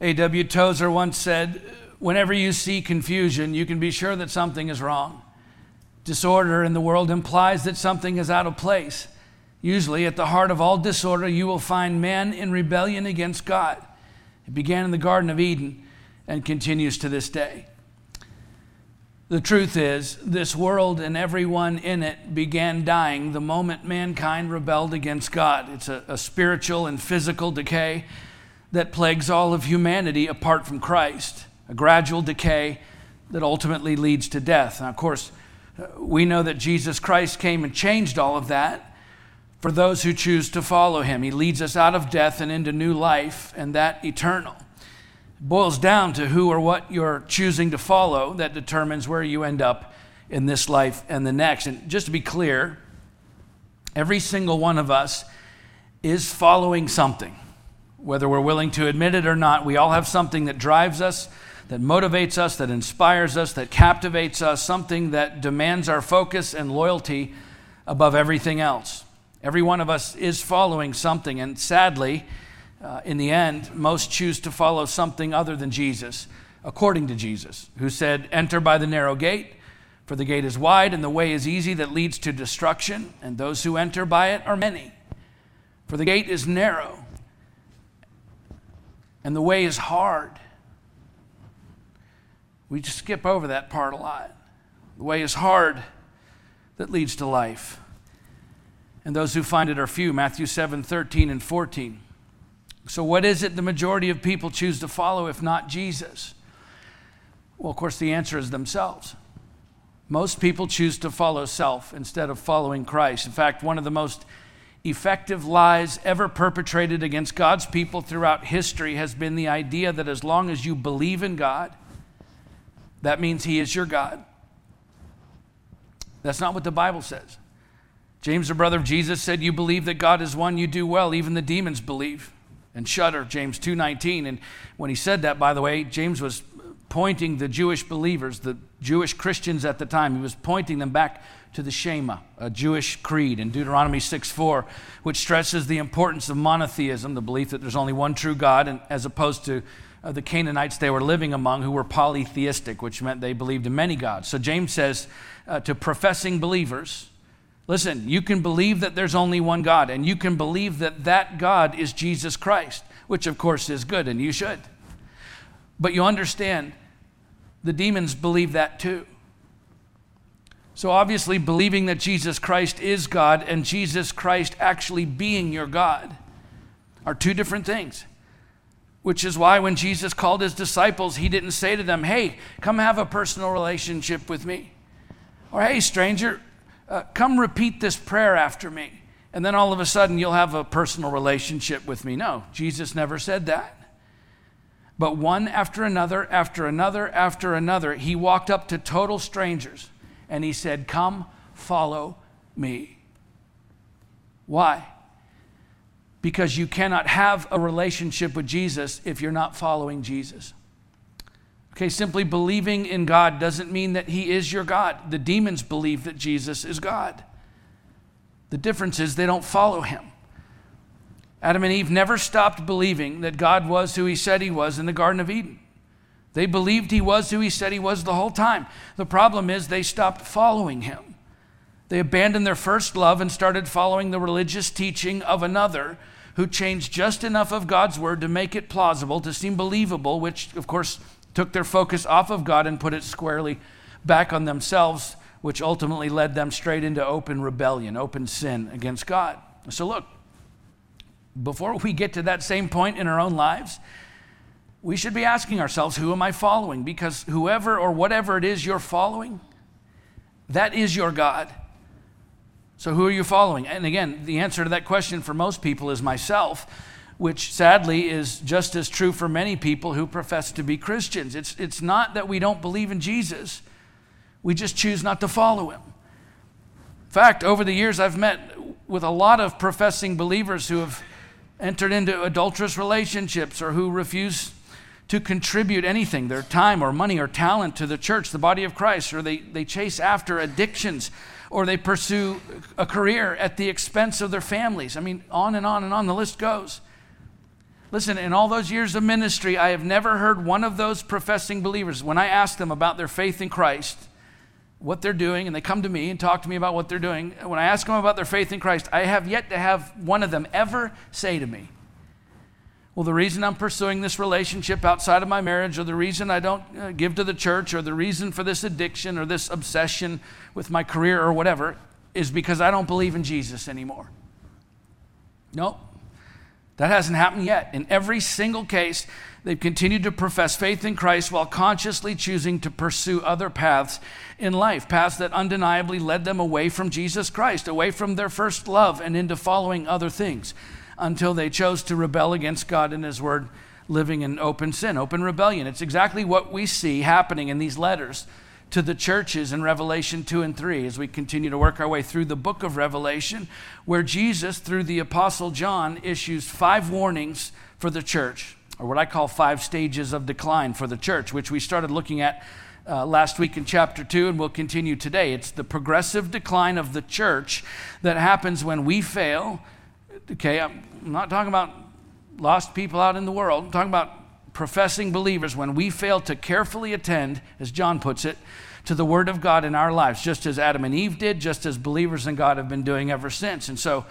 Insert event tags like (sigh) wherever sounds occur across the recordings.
A.W. Tozer once said, Whenever you see confusion, you can be sure that something is wrong. Disorder in the world implies that something is out of place. Usually, at the heart of all disorder, you will find man in rebellion against God. It began in the Garden of Eden and continues to this day. The truth is, this world and everyone in it began dying the moment mankind rebelled against God. It's a, a, spiritual and physical decay that plagues all of humanity apart from Christ, a gradual decay that ultimately leads to death. Now, of course, uh, we know that Jesus Christ came and changed all of that for those who choose to follow him. He leads us out of death and into new life, and that eternal boils down to who or what you're choosing to follow that determines where you end up in this life and the next. And just to be clear, every single one of us is following something. Whether we're willing to admit it or not, we all have something that drives us, that motivates us, that inspires us, that captivates us, something that demands our focus and loyalty above everything else. Every one of us is following something, and sadly, uh, in the end, most choose to follow something other than Jesus, according to Jesus, who said, Enter by the narrow gate, for the gate is wide and the way is easy that leads to destruction, and those who enter by it are many. For the gate is narrow and the way is hard. We just skip over that part a lot. The way is hard that leads to life. And those who find it are few. Matthew 7 13 and 14. So, what is it the majority of people choose to follow if not Jesus? Well, of course, the answer is themselves. Most people choose to follow self instead of following Christ. In fact, one of the most effective lies ever perpetrated against God's people throughout history has been the idea that as long as you believe in God, that means He is your God. That's not what the Bible says. James, the brother of Jesus, said, You believe that God is one, you do well. Even the demons believe and shudder, James 2.19. And when he said that, by the way, James was pointing the Jewish believers, the Jewish Christians at the time, he was pointing them back to the Shema, a Jewish creed in Deuteronomy 6.4, which stresses the importance of monotheism, the belief that there's only one true God, and as opposed to uh, the Canaanites they were living among who were polytheistic, which meant they believed in many gods. So James says uh, to professing believers, Listen, you can believe that there's only one God, and you can believe that that God is Jesus Christ, which of course is good, and you should. But you understand, the demons believe that too. So, obviously, believing that Jesus Christ is God and Jesus Christ actually being your God are two different things. Which is why when Jesus called his disciples, he didn't say to them, Hey, come have a personal relationship with me. Or, Hey, stranger, uh, come repeat this prayer after me. And then all of a sudden you'll have a personal relationship with me. No, Jesus never said that. But one after another, after another, after another, he walked up to total strangers and he said, Come, follow me. Why? Because you cannot have a relationship with Jesus if you're not following Jesus. Okay, simply believing in God doesn't mean that He is your God. The demons believe that Jesus is God. The difference is they don't follow Him. Adam and Eve never stopped believing that God was who He said He was in the Garden of Eden. They believed He was who He said He was the whole time. The problem is they stopped following Him. They abandoned their first love and started following the religious teaching of another who changed just enough of God's word to make it plausible, to seem believable, which, of course, took their focus off of God and put it squarely back on themselves, which ultimately led them straight into open rebellion, open sin against God. So, look, before we get to that same point in our own lives, we should be asking ourselves, who am I following? Because whoever or whatever it is you're following, that is your God. So, who are you following? And again, the answer to that question for most people is myself which sadly is just as true for many people who profess to be Christians. It's, it's not that we don't believe in Jesus, we just choose not to follow him. In fact, over the years, I've met with a lot of professing believers who have entered into adulterous relationships or who refuse to contribute anything, their time or money or talent to the church, the body of Christ, or they, they chase after addictions or they pursue a career at the expense of their families. I mean, on and on and on the list goes. Listen, in all those years of ministry, I have never heard one of those professing believers, when I ask them about their faith in Christ, what they're doing, and they come to me and talk to me about what they're doing, when I ask them about their faith in Christ, I have yet to have one of them ever say to me, Well, the reason I'm pursuing this relationship outside of my marriage, or the reason I don't uh, give to the church, or the reason for this addiction or this obsession with my career or whatever, is because I don't believe in Jesus anymore. Nope. That hasn't happened yet. In every single case, they've continued to profess faith in Christ while consciously choosing to pursue other paths in life, paths that undeniably led them away from Jesus Christ, away from their first love, and into following other things until they chose to rebel against God and His Word, living in open sin, open rebellion. It's exactly what we see happening in these letters to the churches in Revelation 2 and 3 as we continue to work our way through the book of Revelation, where Jesus, through the Apostle John, issues five warnings for the church, or what I call five stages of decline for the church, which we started looking at uh, last week in chapter 2 and we'll continue today. It's the progressive decline of the church that happens when we fail. Okay, I'm not talking about lost people out in the world, I'm talking about professing believers, when we fail to carefully attend, as John puts it, to the Word of God in our lives, just as Adam and Eve did, just as believers in God have been doing ever since. And so,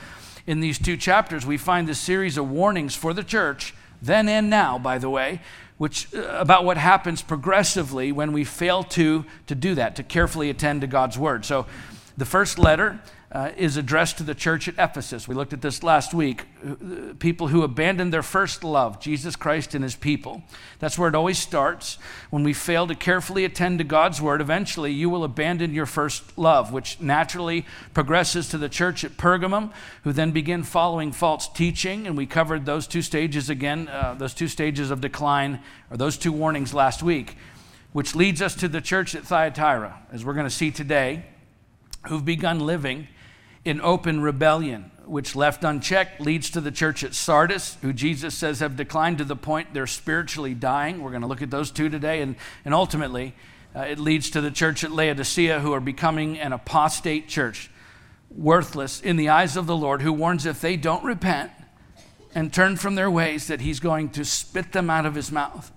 in these two chapters, we find this series of warnings for the church, then and now, by the way, which uh, about what happens progressively when we fail to to do that, to carefully attend to God's Word. So, the first letter uh, is addressed to the church at Ephesus. We looked at this last week. People who abandon their first love, Jesus Christ and his people. That's where it always starts. When we fail to carefully attend to God's word, eventually you will abandon your first love, which naturally progresses to the church at Pergamum, who then begin following false teaching. And we covered those two stages again, uh, those two stages of decline, or those two warnings last week, which leads us to the church at Thyatira, as we're going to see today, who've begun living in open rebellion, which left unchecked leads to the church at Sardis, who Jesus says have declined to the point they're spiritually dying. We're going to look at those two today. And, and ultimately, uh, it leads to the church at Laodicea, who are becoming an apostate church, worthless in the eyes of the Lord, who warns if they don't repent and turn from their ways, that he's going to spit them out of his mouth.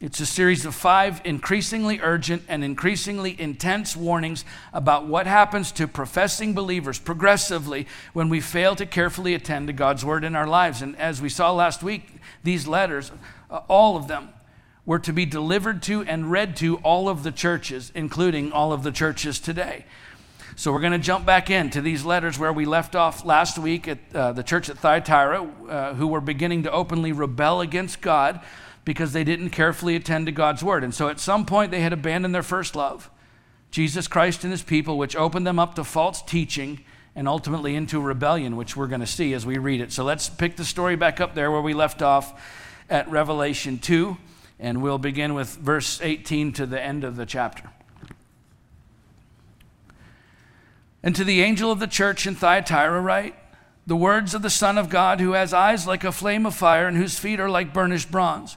It's a series of five increasingly urgent and increasingly intense warnings about what happens to professing believers progressively when we fail to carefully attend to God's word in our lives. And as we saw last week, these letters, uh, all of them, were to be delivered to and read to all of the churches, including all of the churches today. So we're going to jump back into these letters where we left off last week at uh, the church at Thyatira, uh, who were beginning to openly rebel against God because they didn't carefully attend to God's word. And so at some point they had abandoned their first love, Jesus Christ and his people, which opened them up to false teaching and ultimately into rebellion, which we're going to see as we read it. So let's pick the story back up there where we left off at Revelation 2, and we'll begin with verse 18 to the end of the chapter. And to the angel of the church in Thyatira, write the words of the Son of God, who has eyes like a flame of fire and whose feet are like burnished bronze.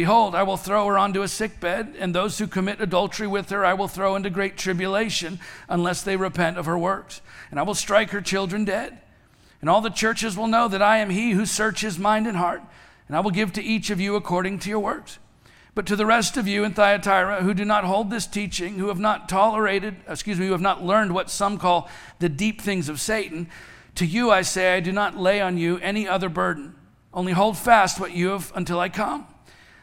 Behold, I will throw her onto a sickbed, and those who commit adultery with her I will throw into great tribulation, unless they repent of her works. And I will strike her children dead. And all the churches will know that I am he who searches mind and heart, and I will give to each of you according to your works. But to the rest of you in Thyatira who do not hold this teaching, who have not tolerated, excuse me, who have not learned what some call the deep things of Satan, to you I say, I do not lay on you any other burden. Only hold fast what you have until I come.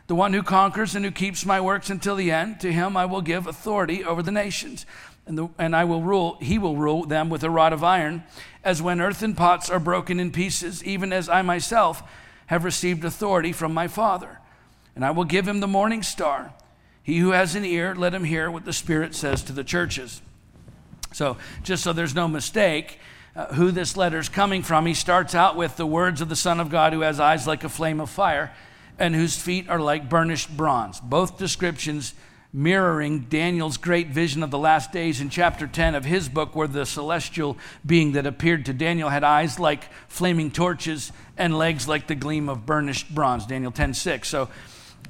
The one who conquers and who keeps my works until the end, to him I will give authority over the nations. And, the, and I will rule, he will rule them with a rod of iron, as when earthen pots are broken in pieces, even as I myself have received authority from my Father. And I will give him the morning star. He who has an ear, let him hear what the Spirit says to the churches. So, just so there's no mistake, uh, who this letter is coming from, he starts out with the words of the Son of God who has eyes like a flame of fire and whose feet are like burnished bronze. Both descriptions mirroring Daniel's great vision of the last days in chapter 10 of his book, where the celestial being that appeared to Daniel had eyes like flaming torches and legs like the gleam of burnished bronze. Daniel 10 6. So,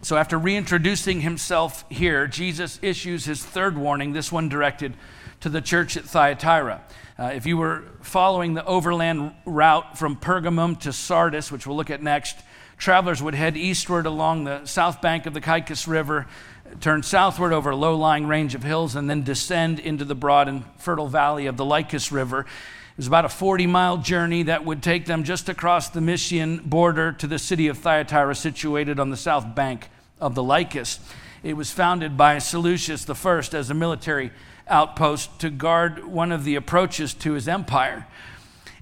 so after reintroducing himself here, Jesus issues his third warning, this one directed to the church at Thyatira. Uh, if you were following the overland route from Pergamum to Sardis, which we'll look at next, travelers would head eastward along the south bank of the Caicus River, turn southward over a low lying range of hills, and then descend into the broad and fertile valley of the Lycus River. It was about a 40 mile journey that would take them just across the Mysian border to the city of Thyatira, situated on the south bank of the Lycus. It was founded by Seleucus I as a military outpost to guard one of the approaches to his empire.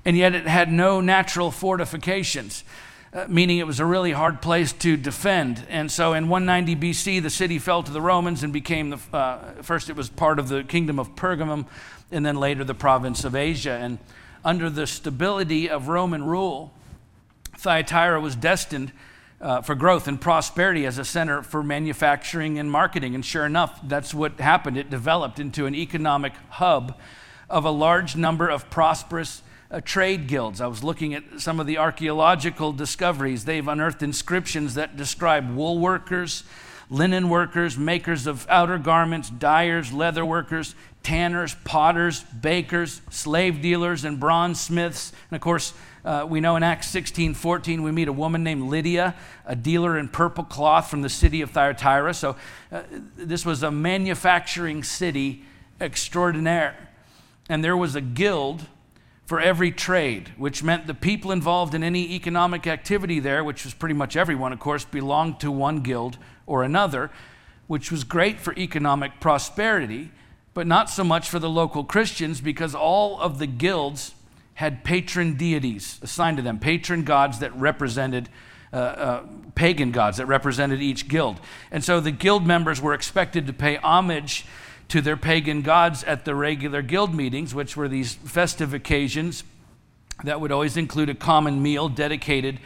And yet it had no natural fortifications, uh, meaning it was a really hard place to defend. And so in 190 BC, the city fell to the Romans and became the uh, first, it was part of the kingdom of Pergamum, and then later the province of Asia. And under the stability of Roman rule, Thyatira was destined uh, for growth and prosperity as a center for manufacturing and marketing. And sure enough, that's what happened. It developed into an economic hub of a large number of prosperous uh, trade guilds. I was looking at some of the archaeological discoveries. They've unearthed inscriptions that describe wool workers, linen workers, makers of outer garments, dyers, leather workers, tanners, potters, bakers, slave dealers, and bronze smiths. And of course, uh, we know in Acts 16 14, we meet a woman named Lydia, a dealer in purple cloth from the city of Thyatira. So uh, this was a manufacturing city extraordinaire. And there was a guild for every trade, which meant the people involved in any economic activity there, which was pretty much everyone, of course, belonged to one guild or another, which was great for economic prosperity, but not so much for the local Christians because all of the guilds had patron deities assigned to them, patron gods that represented uh, uh, pagan gods that represented each guild. And so the guild members were expected to pay homage to their pagan gods at the regular guild meetings, which were these festive occasions that would always include a common meal dedicated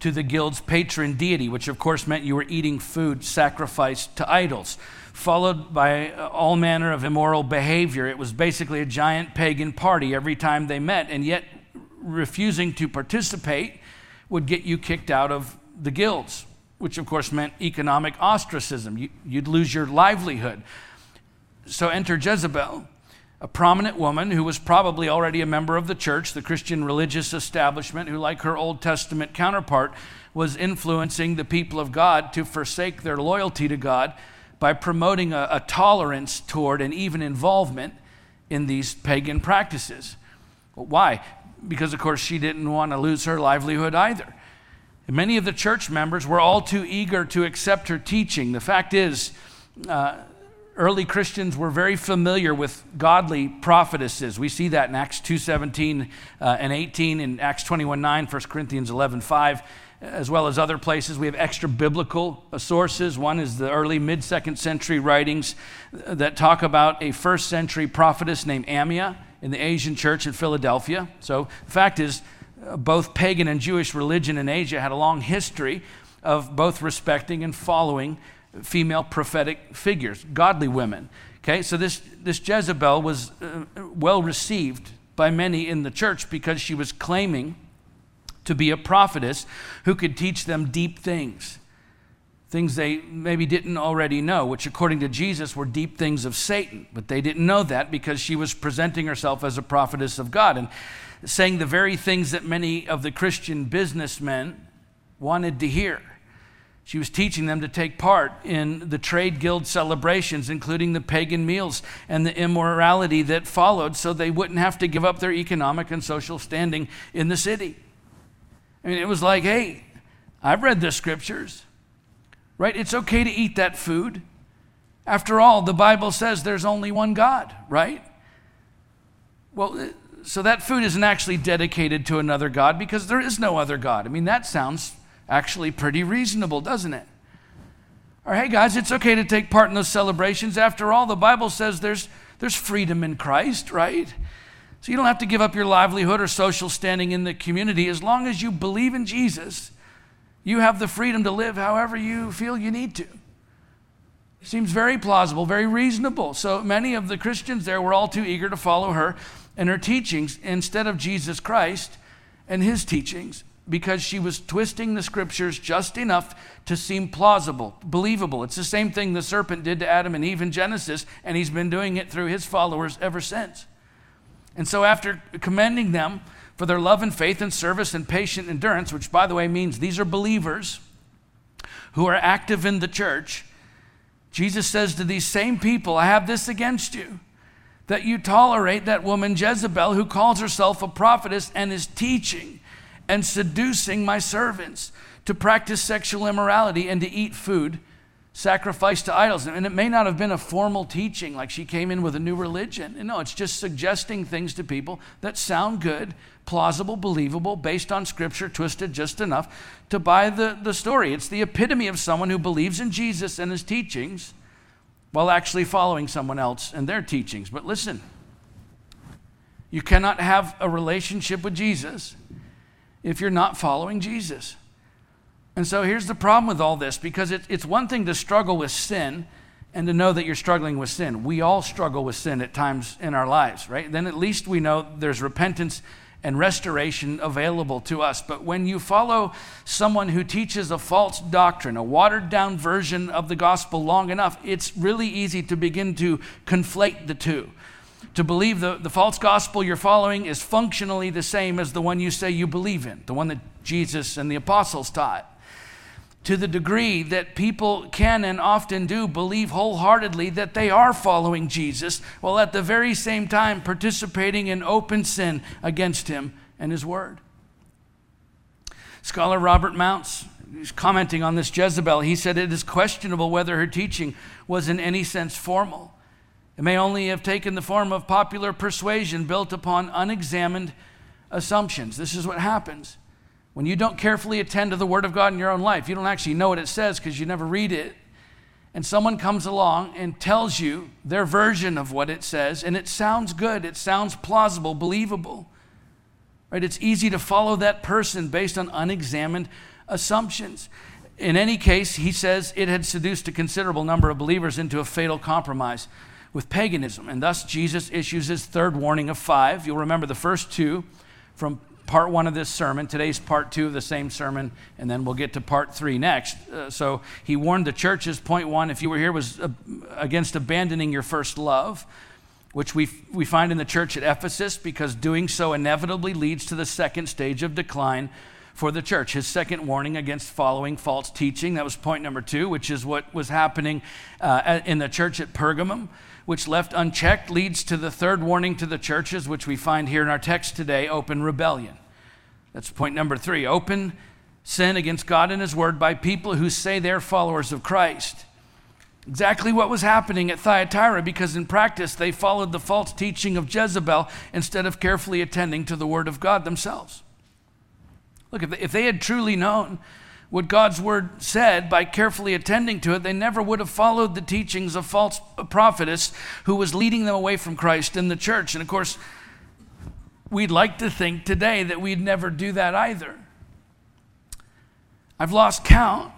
to the guild's patron deity, which of course meant you were eating food sacrificed to idols followed by all manner of immoral behavior. It was basically a giant pagan party every time they met, and yet refusing to participate would get you kicked out of the guilds, which of course meant economic ostracism. You, would lose your livelihood. So enter Jezebel, a prominent woman who was probably already a member of the church, the Christian religious establishment, who, like her Old Testament counterpart, was influencing the people of God to forsake their loyalty to God by promoting a, a tolerance toward and even involvement in these pagan practices. Why? Because, of course, she didn't want to lose her livelihood either. Many of the church members were all too eager to accept her teaching. The fact is, uh, early Christians were very familiar with godly prophetesses. We see that in Acts 2.17 uh, and 18, in Acts 21.9, 1 Corinthians 11.5 as well as other places. We have extra biblical sources. One is the early mid second century writings that talk about a first century prophetess named Ammia in the Asian church in Philadelphia. So the fact is, uh, both pagan and Jewish religion in Asia had a long history of both respecting and following female prophetic figures, godly women. Okay, so this, this Jezebel was uh, well received by many in the church because she was claiming to be a prophetess who could teach them deep things, things they maybe didn't already know, which according to Jesus were deep things of Satan. But they didn't know that because she was presenting herself as a prophetess of God and saying the very things that many of the Christian businessmen wanted to hear. She was teaching them to take part in the trade guild celebrations, including the pagan meals and the immorality that followed, so they wouldn't have to give up their economic and social standing in the city. I mean, it was like, hey, I've read the scriptures, right? It's okay to eat that food. After all, the Bible says there's only one God, right? Well, so that food isn't actually dedicated to another God because there is no other God. I mean, that sounds actually pretty reasonable, doesn't it? Or, hey, guys, it's okay to take part in those celebrations. After all, the Bible says there's, there's freedom in Christ, right? So you don't have to give up your livelihood or social standing in the community. As long as you believe in Jesus, you have the freedom to live however you feel you need to. Seems very plausible, very reasonable. So many of the Christians there were all too eager to follow her and her teachings instead of Jesus Christ and his teachings because she was twisting the scriptures just enough to seem plausible, believable. It's the same thing the serpent did to Adam and Eve in Genesis, and he's been doing it through his followers ever since. And so, after commending them for their love and faith and service and patient endurance, which, by the way, means these are believers who are active in the church, Jesus says to these same people, I have this against you, that you tolerate that woman Jezebel who calls herself a prophetess and is teaching and seducing my servants to practice sexual immorality and to eat food sacrificed to idols. And it may not have been a formal teaching, like she came in with a new religion. No, it's just suggesting things to people that sound good, plausible, believable, based on scripture, twisted just enough to buy the, the story. It's the epitome of someone who believes in Jesus and his teachings while actually following someone else and their teachings. But listen, you cannot have a relationship with Jesus if you're not following Jesus. And so here's the problem with all this because it, it's one thing to struggle with sin and to know that you're struggling with sin. We all struggle with sin at times in our lives, right? Then at least we know there's repentance and restoration available to us. But when you follow someone who teaches a false doctrine, a watered down version of the gospel long enough, it's really easy to begin to conflate the two to believe the, the false gospel you're following is functionally the same as the one you say you believe in, the one that Jesus and the apostles taught. To the degree that people can and often do believe wholeheartedly that they are following Jesus, while at the very same time participating in open sin against him and his word. Scholar Robert Mounce, commenting on this Jezebel, he said it is questionable whether her teaching was in any sense formal. It may only have taken the form of popular persuasion built upon unexamined assumptions. This is what happens. When you don't carefully attend to the Word of God in your own life, you don't actually know what it says because you never read it. And someone comes along and tells you their version of what it says, and it sounds good, it sounds plausible, believable. Right? It's easy to follow that person based on unexamined assumptions. In any case, he says it had seduced a considerable number of believers into a fatal compromise with paganism. And thus, Jesus issues his third warning of five. You'll remember the first two from part one of this sermon. Today's part two of the same sermon, and then we'll get to part three next. Uh, so he warned the churches. Point one, if you were here, was uh, against abandoning your first love, which we, we find in the church at Ephesus, because doing so inevitably leads to the second stage of decline for the church. His second warning against following false teaching. That was point number two, which is what was happening uh, in the church at Pergamum which left unchecked leads to the third warning to the churches, which we find here in our text today open rebellion. That's point number three open sin against God and His Word by people who say they're followers of Christ. Exactly what was happening at Thyatira because in practice they followed the false teaching of Jezebel instead of carefully attending to the Word of God themselves. Look, if they had truly known what God's word said by carefully attending to it, they never would have followed the teachings of false prophetess who was leading them away from Christ in the church. And of course, we'd like to think today that we'd never do that either. I've lost count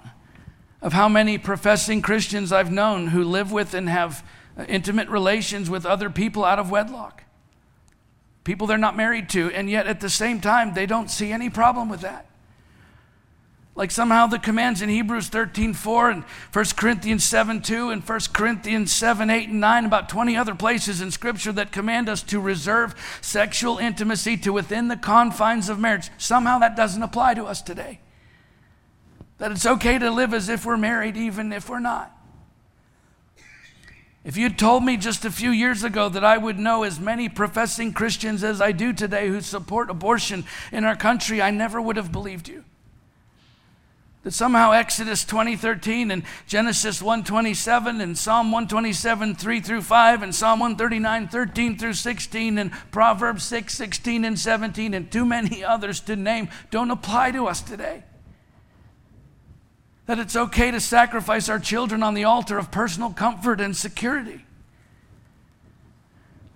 of how many professing Christians I've known who live with and have intimate relations with other people out of wedlock. People they're not married to, and yet at the same time, they don't see any problem with that. Like somehow the commands in Hebrews 13 4 and 1 Corinthians 7 2 and 1 Corinthians 7 8 and 9, about 20 other places in Scripture that command us to reserve sexual intimacy to within the confines of marriage. Somehow that doesn't apply to us today. That it's okay to live as if we're married, even if we're not. If you'd told me just a few years ago that I would know as many professing Christians as I do today who support abortion in our country, I never would have believed you. That somehow Exodus 20:13 and Genesis 1:27 and Psalm 127 3 through 5 and Psalm 139 13 through 16 and Proverbs 6 16 and 17 and too many others to name don't apply to us today. That it's okay to sacrifice our children on the altar of personal comfort and security.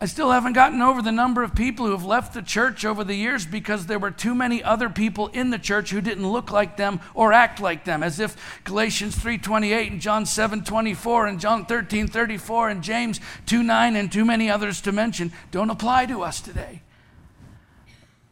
I still haven't gotten over the number of people who have left the church over the years because there were too many other people in the church who didn't look like them or act like them as if Galatians 3:28 and John 7:24 and John 13:34 and James 2:9 and too many others to mention don't apply to us today.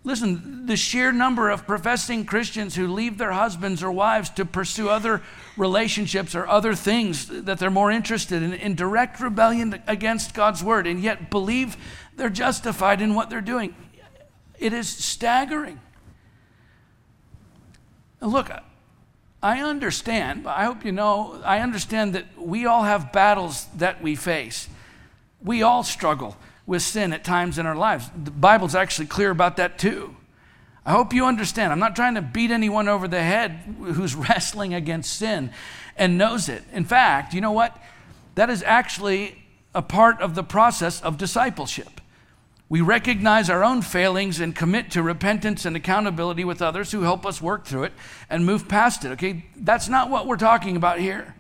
Listen, the sheer number of professing Christians who leave their husbands or wives to pursue other relationships or other things that they're more interested in, in direct rebellion against God's word, and yet believe they're justified in what they're doing. It is staggering. look, I understand, I hope you know, I understand that we all have battles that we face. We all struggle with sin at times in our lives. The Bible's actually clear about that too. I hope you understand. I'm not trying to beat anyone over the head who's (laughs) wrestling against sin and knows it. In fact, you know what? That is actually a part of the process of discipleship. We recognize our own failings and commit to repentance and accountability with others who help us work through it and move past it, okay? That's not what we're talking about here.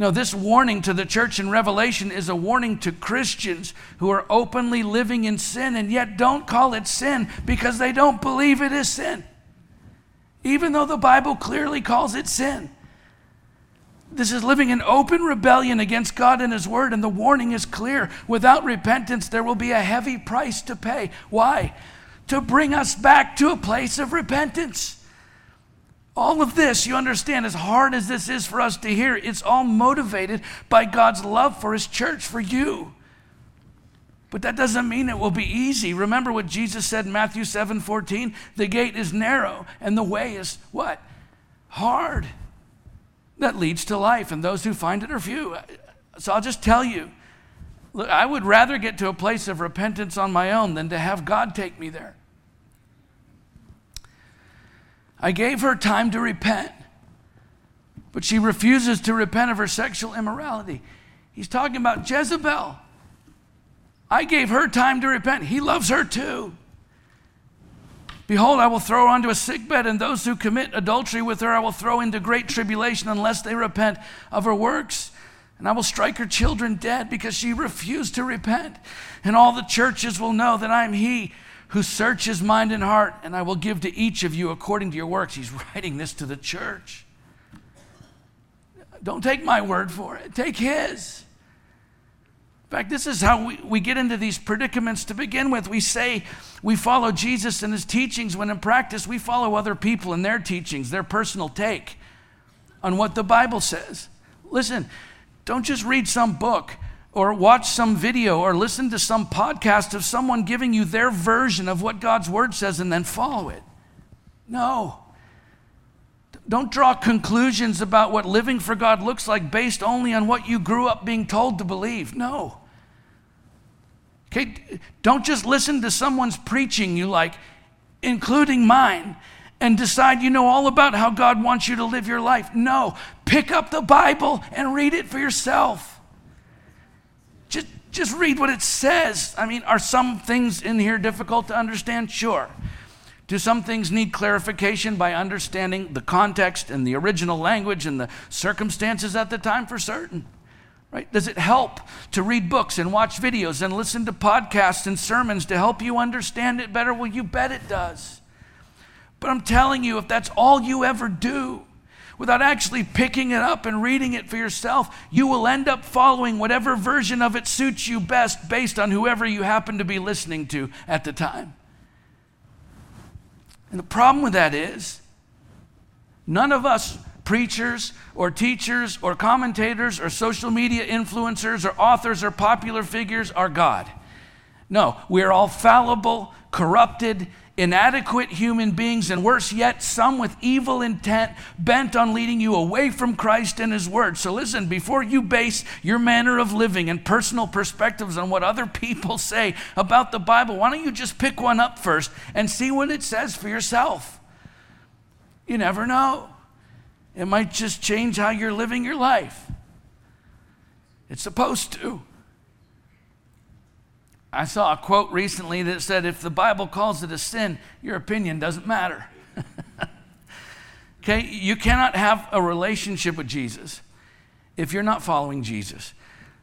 No, this warning to the church in Revelation is a warning to Christians who are openly living in sin and yet don't call it sin because they don't believe it is sin, even though the Bible clearly calls it sin. This is living in open rebellion against God and His Word, and the warning is clear. Without repentance, there will be a heavy price to pay. Why? To bring us back to a place of repentance. All of this, you understand, as hard as this is for us to hear, it's all motivated by God's love for His church, for you. But that doesn't mean it will be easy. Remember what Jesus said in Matthew 7 14? The gate is narrow and the way is what? Hard. That leads to life, and those who find it are few. So I'll just tell you look, I would rather get to a place of repentance on my own than to have God take me there. I gave her time to repent, but she refuses to repent of her sexual immorality. He's talking about Jezebel. I gave her time to repent. He loves her too. Behold, I will throw her onto a sickbed, and those who commit adultery with her I will throw into great tribulation unless they repent of her works. And I will strike her children dead because she refused to repent. And all the churches will know that I am He who searches mind and heart, and I will give to each of you according to your works. He's (laughs) writing this to the church. Don't take my word for it, take his. In fact, this is how we, we get into these predicaments to begin with. We say we follow Jesus and his teachings, when in practice, we follow other people and their teachings, their personal take on what the Bible says. Listen, don't just read some book or watch some video or listen to some podcast of someone giving you their version of what God's word says and then follow it. No. Don't draw conclusions about what living for God looks like based only on what you grew up being told to believe. No. Okay, don't just listen to someone's preaching you like, including mine, and decide you know all about how God wants you to live your life. No, pick up the Bible and read it for yourself. Just read what it says. I mean, are some things in here difficult to understand? Sure. Do some things need clarification by understanding the context and the original language and the circumstances at the time? For certain. Right? Does it help to read books and watch videos and listen to podcasts and sermons to help you understand it better? Well, you bet it does. But I'm telling you, if that's all you ever do, without actually picking it up and reading it for yourself, you will end up following whatever version of it suits you best based on whoever you happen to be listening to at the time. And the problem with that is, none of us preachers or teachers or commentators or social media influencers or authors or popular figures are God. No, we are all fallible, corrupted, inadequate human beings, and worse yet, some with evil intent bent on leading you away from Christ and His Word. So listen, before you base your manner of living and personal perspectives on what other (laughs) people say about the Bible, why don't you just pick one up first and see what it says for yourself? You never know. It might just change how you're living your life. It's supposed to. I saw a quote recently that said, if the Bible calls it a sin, your opinion doesn't matter. (laughs) okay, you cannot have a relationship with Jesus if you're not following Jesus.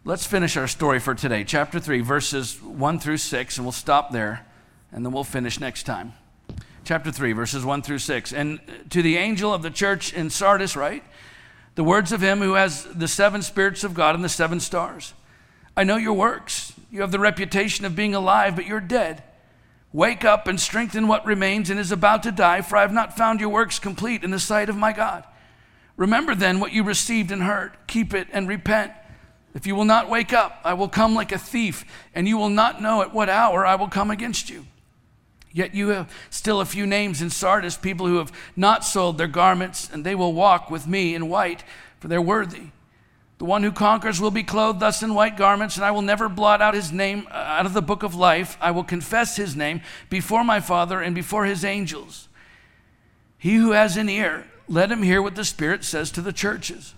Let's finish our story for today. Chapter 3, verses 1 through 6, and we'll stop there, and then we'll finish next time. Chapter 3, verses 1 through 6. And to the angel of the church in Sardis, right? The words of him who has the seven spirits of God and the seven stars. I know your works. You have the reputation of being alive, but you're dead. Wake up and strengthen what remains and is about to die, for I have not found your works complete in the sight of my God. Remember then what you received and heard, keep it and repent. If you will not wake up, I will come like a thief, and you will not know at what hour I will come against you. Yet you have still a few names in Sardis, people who have not sold their garments, and they will walk with me in white, for they're worthy. The one who conquers will be clothed thus in white garments, and I will never blot out his name uh, out of the book of life. I will confess his name before my Father and before his angels. He who has an ear, let him hear what the Spirit says to the churches.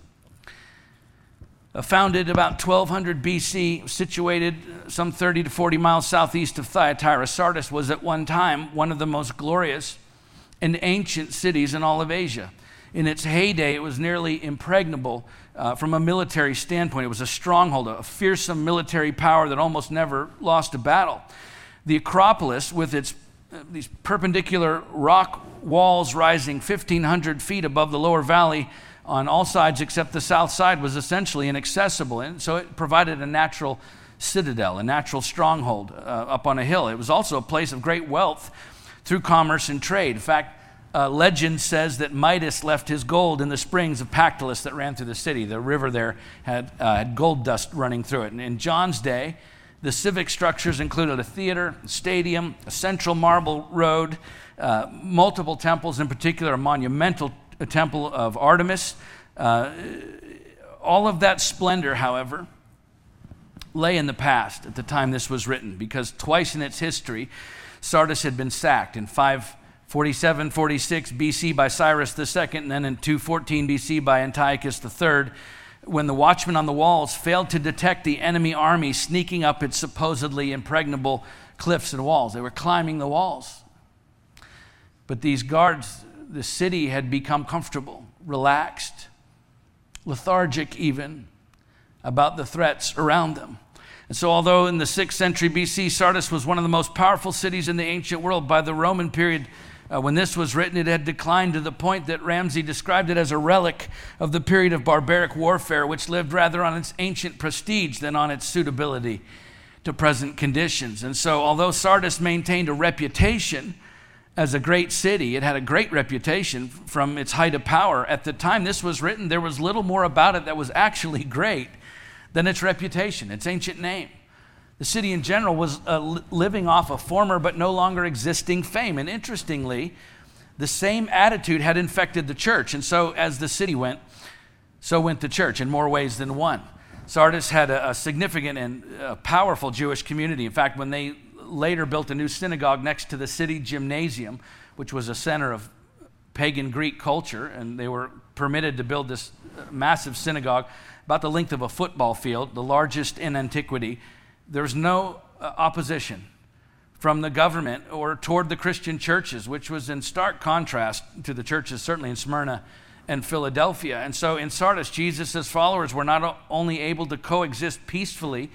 Founded about 1200 BC, situated some 30 to 40 miles southeast of Thyatira, Sardis was at one time one of the most glorious and ancient cities in all of Asia. In its heyday, it was nearly impregnable uh, from a military standpoint. It was a stronghold, a fearsome military power that almost never lost a battle. The Acropolis, with its uh, these perpendicular rock walls rising 1,500 feet above the lower valley, on all sides except the south side was essentially inaccessible. And so it provided a natural citadel, a natural stronghold uh, up on a hill. It was also a place of great wealth through commerce and trade. In fact, uh, legend says that Midas left his gold in the springs of Pactolus that ran through the city. The river there had, uh, had gold dust running through it. And in John's day, the civic structures included a theater, a stadium, a central marble road, uh, multiple temples, in particular, a monumental temple of Artemis. Uh, all of that splendor, however, lay in the past at the time this was written, because twice in its history, Sardis had been sacked in 547 46 BC by Cyrus II, and then in 214 BC by Antiochus III, when the watchmen on the walls failed to detect the enemy army sneaking up its supposedly impregnable cliffs and walls. They were climbing the walls. But these guards the city had become comfortable, relaxed, lethargic even about the threats around them. And so, although in the 6th century BC, Sardis was one of the most powerful cities in the ancient world, by the Roman period, uh, when this was written, it had declined to the point that Ramsay described it as a relic of the period of barbaric warfare, which lived rather on its ancient prestige than on its suitability to present conditions. And so, although Sardis maintained a reputation as a great city. It had a great reputation from its height of power. At the time this was written, there was little more about it that was actually (laughs) great than its reputation, its ancient name. The city in general was uh, living off a former but no longer existing fame. And interestingly, the same attitude had infected the church. And so, as the city went, so went the church in more ways than one. Sardis had a, a significant and uh, powerful Jewish community. In fact, when they later built a new synagogue next to the city gymnasium, which was a center of pagan Greek culture, and they were permitted to build this massive synagogue about the length of a football field, the largest in antiquity. There was no uh, opposition from the government or toward the Christian churches, which was in stark contrast to the churches, certainly in Smyrna and Philadelphia. And so in Sardis, Jesus' followers were not only able to coexist peacefully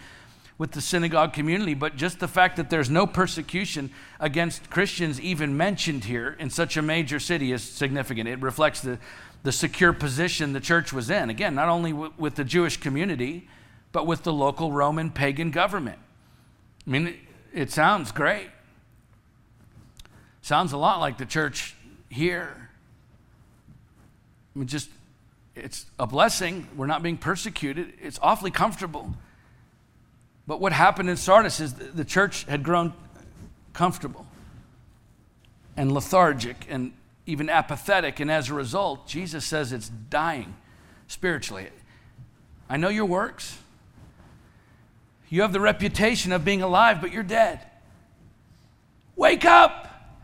with the synagogue community, but just the fact that there's no persecution against Christians even mentioned here in such a major city is significant. It reflects the, the secure position the church was in. Again, not only w- with the Jewish community, but with the local Roman pagan government. I mean, it, sounds great. Sounds a lot like the church here. I mean, just, it's a blessing. We're not being persecuted. It's awfully comfortable. But what happened in Sardis is the church had grown comfortable and lethargic and even apathetic. And as a result, Jesus says it's dying spiritually. I know your works. You have the reputation of being alive, but you're dead. Wake up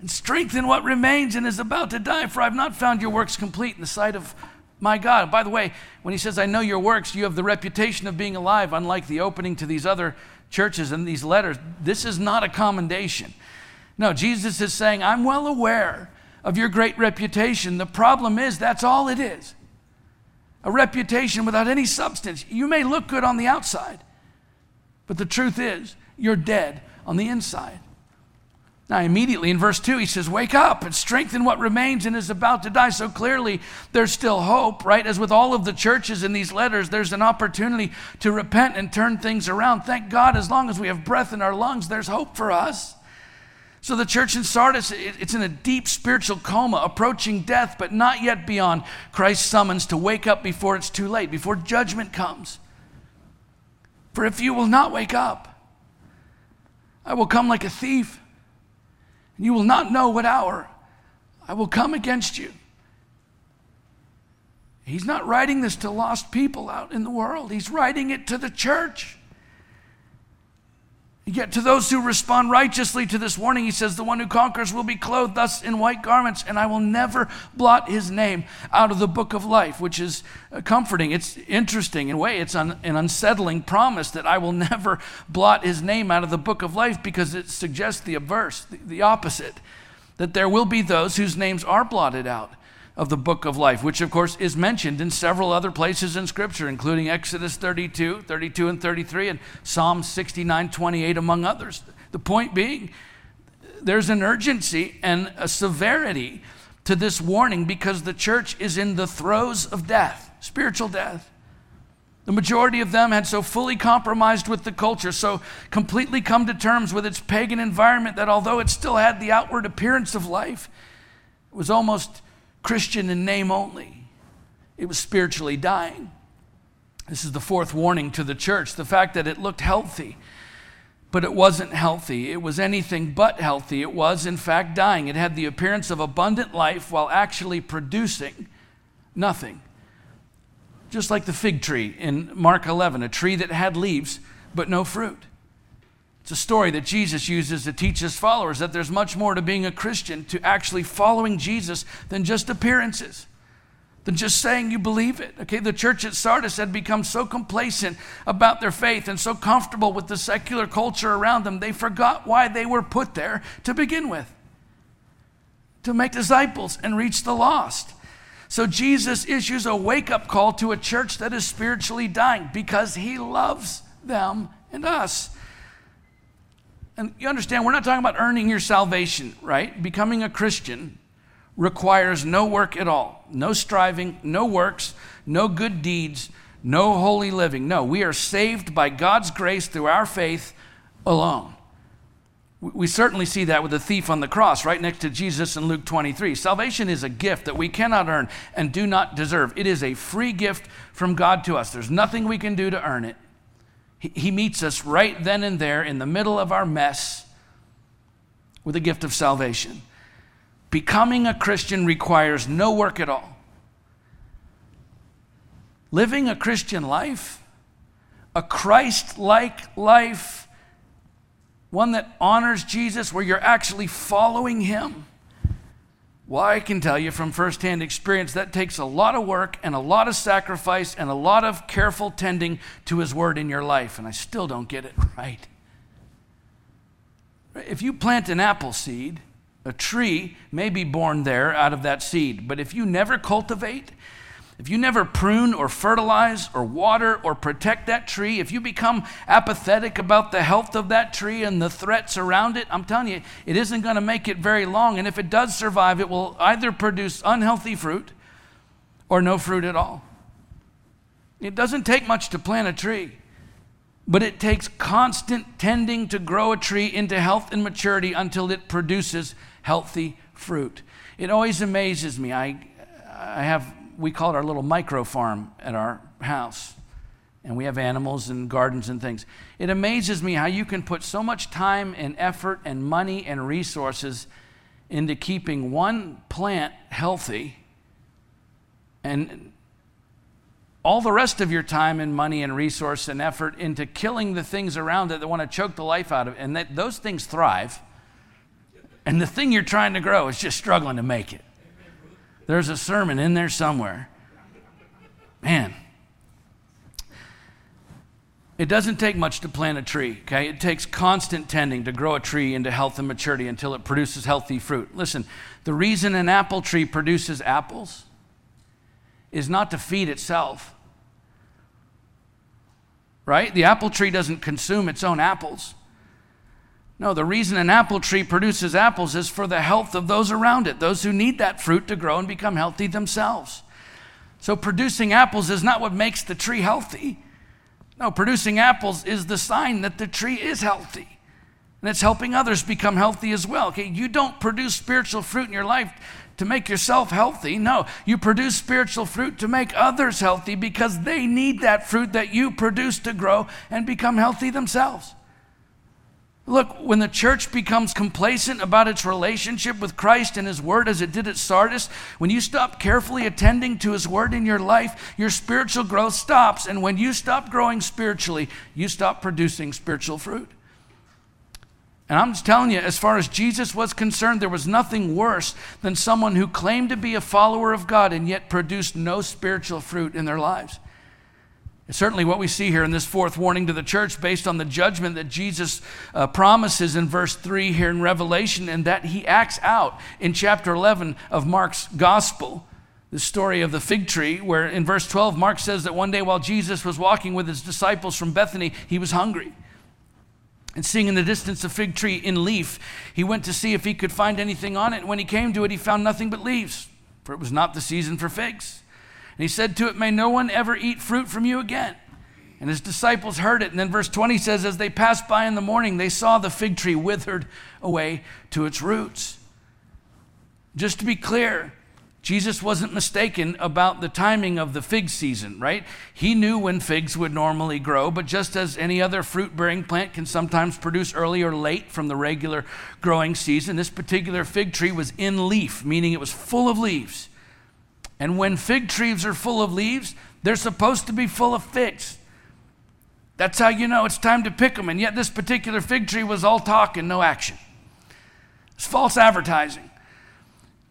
and strengthen what remains and is about to die, for I've not found your works complete in the sight of my God. By the way, when he says, I know your works, you have the reputation of being alive, unlike the opening to these other churches and these letters. This is not a commendation. No, Jesus is saying, I'm well aware of your great reputation. The problem is, that's all it is. a reputation without any substance. You may look good on the outside, but the truth is, you're dead on the inside. Now, immediately in verse 2, he says, Wake up and strengthen what remains and is about to die. So clearly, there's still hope, right? As with all of the churches in these letters, there's an opportunity to repent and turn things around. Thank God, as long as we have breath in our lungs, there's hope for us. So the church in Sardis, it's in a deep spiritual coma, approaching death, but not yet beyond Christ's summons to wake up before it's too late, before judgment comes. For if you will not wake up, I will come like a thief and you will not know what hour I will come against you. He's not writing this to lost people out in the world, he's writing it to the church. Yet to those who respond righteously to this warning, he says, The one who conquers will be clothed thus in white garments, and I will never blot his name out of the book of life, which is uh, comforting. It's interesting in a way. It's an, an unsettling promise that I will (laughs) never blot his name out of the book of life because it suggests the averse, the, the opposite, that there will be those whose names are blotted out of the book of life, which of course is mentioned in several other places in Scripture, including Exodus 32, 32 and 33, and Psalm 69, 28, among others. The point being, there's an urgency and a severity to this warning because the church is in the throes of death, spiritual death. The majority of them had so fully compromised with the culture, so completely come to terms with its pagan environment that although it still had the outward appearance of life, it was almost Christian in name only. It was spiritually dying. This is the fourth warning to the church the fact that it looked healthy, but it wasn't healthy. It was anything but healthy. It was, in fact, dying. It had the appearance of abundant life while actually producing nothing. Just like the fig tree in Mark 11, a tree that had leaves but no fruit. It's a story that Jesus uses to teach his followers that there's much more to being a Christian, to actually following Jesus, than just appearances, than just saying you believe it. Okay, the church at Sardis had become so complacent about their faith and so comfortable with the secular culture around them, they forgot why they were put there to begin with to make disciples and reach the lost. So Jesus issues a wake up call to a church that is spiritually dying because he loves them and us. And you understand, we're not talking about earning your salvation, right? Becoming a Christian requires no work at all, no striving, no works, no good deeds, no holy living. No, we are saved by God's grace through our faith alone. We certainly see that with the thief on the cross, right next to Jesus in Luke 23. Salvation is a gift that we cannot earn and do not deserve. It is a free gift from God to us. There's nothing we can do to earn it. He meets us right then and there in the middle of our mess with a gift of salvation. Becoming a Christian requires no work at all. Living a Christian life, a Christ like life, one that honors Jesus, where you're actually following Him well, I can tell you from firsthand experience that takes a lot of work and a lot of sacrifice and a lot of careful tending to His Word in your life, and I still don't get it right. If you plant an apple seed, a tree may be born there out of that seed, but if you never cultivate if you never prune or fertilize or water or protect that tree, if you become apathetic about the health of that tree and the threats around it, I'm telling you, it isn't going to make it very long. And if it does survive, it will either produce unhealthy fruit or no fruit at all. It doesn't take much to plant a tree, but it takes constant tending to grow a tree into health and maturity until it produces healthy fruit. It always amazes me. I, I have we call it our little micro farm at our house. And we have animals and gardens and things. It amazes me how you can put so much time and effort and money and resources into keeping one plant healthy and all the rest of your time and money and resource and effort into killing the things around it that want to choke the life out of it. And that those things thrive. And the thing you're trying to grow is just struggling to make it. There's a sermon in there somewhere. Man. It doesn't take much to plant a tree, okay? It takes constant tending to grow a tree into health and maturity until it produces healthy fruit. Listen, the reason an apple tree produces apples is not to feed itself. Right? The apple tree doesn't consume its own apples. No, the reason an apple tree produces apples is for the health of those around it, those who need that fruit to grow and become healthy themselves. So, producing apples is not what makes the tree healthy. No, producing apples is the sign that the tree is healthy. And it's helping others become healthy as well. Okay, you don't produce spiritual fruit in your life to make yourself healthy. No, you produce spiritual fruit to make others healthy because they need that fruit that you produce to grow and become healthy themselves. Look, when the church becomes complacent about its relationship with Christ and His Word as it did at Sardis, when you stop carefully attending to His Word in your life, your spiritual growth stops. And when you stop growing spiritually, you stop producing spiritual fruit. And I'm just telling you, as far as Jesus was concerned, there was nothing worse than someone who claimed to be a follower of God and yet produced no spiritual fruit in their lives. Certainly what we see here in this fourth warning to the church based on the judgment that Jesus uh, promises in verse 3 here in Revelation and that he acts out in chapter 11 of Mark's gospel. The story of the fig tree, where in verse 12, Mark says that one day while Jesus was walking with his disciples from Bethany, he was hungry. And seeing in the distance a fig tree in leaf, he went to see if he could find anything on it. When he came to it, he found nothing but leaves, for it was not the season for figs. And he said to it, May no one ever eat fruit from you again. And his disciples heard it. And then verse 20 says, As they passed by in the morning, they saw the fig tree withered away to its roots. Just to be clear, Jesus wasn't mistaken about the timing of the fig season, right? He knew when figs would normally grow, but just as any other fruit bearing plant can sometimes produce early or late from the regular growing season, this particular fig tree was in leaf, meaning it was full of leaves. And when fig trees are full of leaves, they're supposed to be full of figs. That's how you know it's time to pick them. And yet, this particular fig tree was all talk and no action. It's false advertising.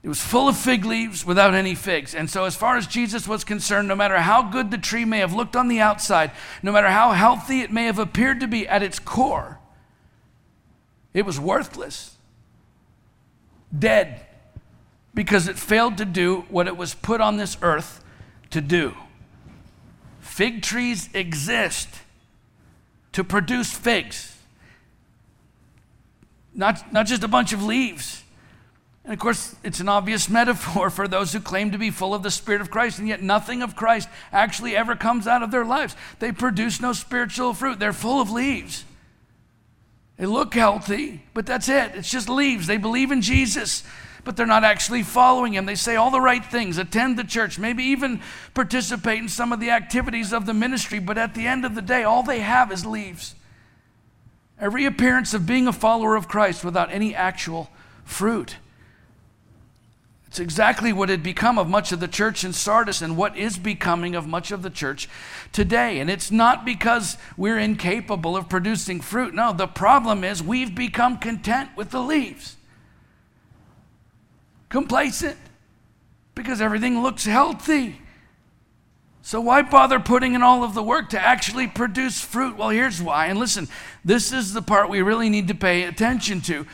It was full of fig leaves without any figs. And so, as far as Jesus was concerned, no matter how good the tree may have looked on the outside, no matter how healthy it may have appeared to be at its core, it was worthless, dead, because it failed to do what it was put on this earth to do. Fig trees exist to produce figs, not, not just a bunch of leaves. And of course, it's an obvious (laughs) metaphor for those who claim to be full of the Spirit of Christ, and yet nothing of Christ actually ever comes out of their lives. They produce no spiritual fruit, they're full of leaves. They look healthy, but that's it. It's just leaves. They believe in Jesus, but they're not actually following Him. They say all the right things, attend the church, maybe even participate in some of the activities of the ministry, but at the end of the day, all they have is leaves. Every appearance of being a follower of Christ without any actual fruit. It's exactly what had become of much of the church in Sardis and what is becoming of much of the church today. And it's not because we're incapable of producing fruit. No, the problem is we've become content with the leaves, complacent, because everything looks healthy. So, why bother putting in all of the work to actually produce fruit? Well, here's why. And listen, this is the part we really need to pay attention to.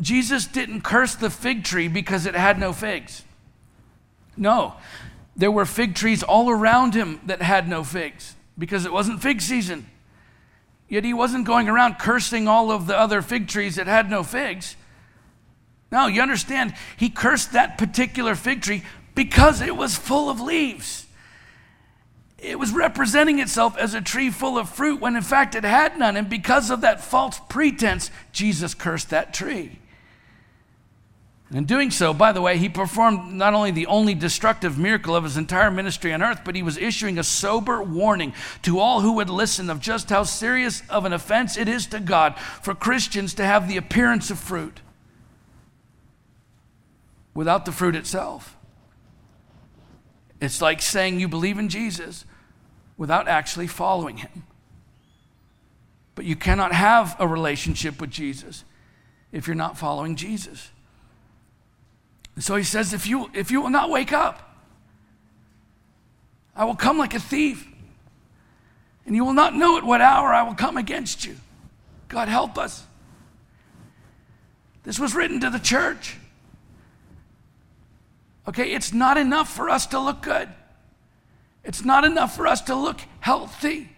Jesus didn't curse the fig tree because it had no figs. No, there were fig trees all around him that had no figs because it wasn't fig season. Yet he wasn't going around cursing all of the other fig trees that had no figs. No, you understand, he cursed that particular fig tree because it was full of leaves. It was representing itself as a tree full of fruit when in fact it had none. And because of that false pretense, Jesus cursed that tree. In doing so, by the way, he performed not only the only destructive miracle of his entire ministry on earth, but he was issuing a sober warning to all who would listen of just how serious of an offense it is to God for Christians to have the appearance of fruit without the fruit itself. It's like saying you believe in Jesus without actually following him. But you cannot have a relationship with Jesus if you're not following Jesus. And so he says, if you, if you will not wake up, I will come like a thief, and you will not know at what hour I will come against you. God help us. This was written to the church. Okay, it's not enough for us to look good. It's not enough for us to look healthy.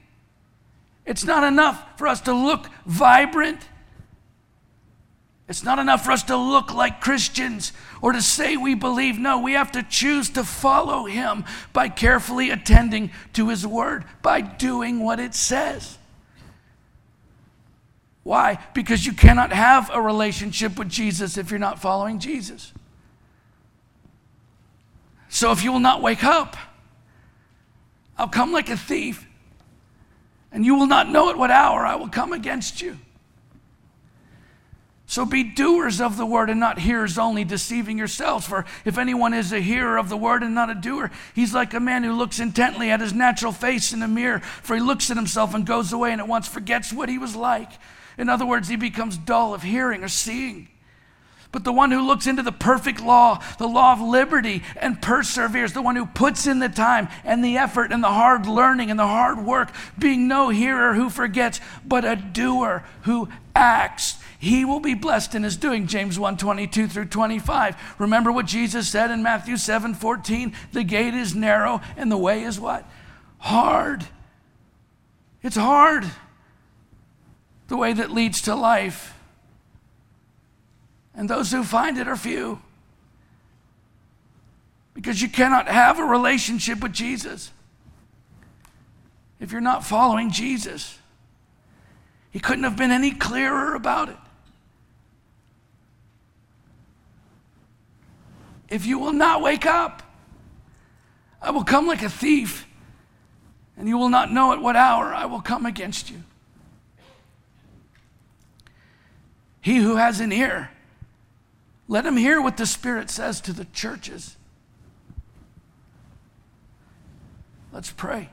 It's not enough for us to look vibrant. It's not enough for us to look like Christians or to say we believe. No, we have to choose to follow Him by carefully attending to His Word, by doing what it says. Why? Because you cannot have a relationship with Jesus if you're not following Jesus. So if you will not wake up, I'll come like a thief, and you will not know at what hour I will come against you. So be doers of the word and not hearers only, deceiving yourselves. For if anyone is a hearer of the word and not a doer, he's like a man who looks intently at his natural face in a mirror. For he looks at himself and goes away and at once forgets what he was like. In other words, he becomes dull of hearing or seeing. But the one who looks into the perfect law, the law of liberty, and perseveres, the one who puts in the time and the effort and the hard learning and the hard work, being no hearer who forgets, but a doer who acts. He will be blessed in his doing. James 1 22 through 25 remember what jesus said in matthew 7 14 the gate is narrow and the way is what? Hard. It's hard. The way that leads to life and those who find it are few. Because you cannot have a relationship with jesus if you're not following jesus. He couldn't have been any clearer about it. If you will not wake up, I will come like a thief, and you will not know at what hour I will come against you. He who has an ear, let him hear what the Spirit says to the churches. Let's pray.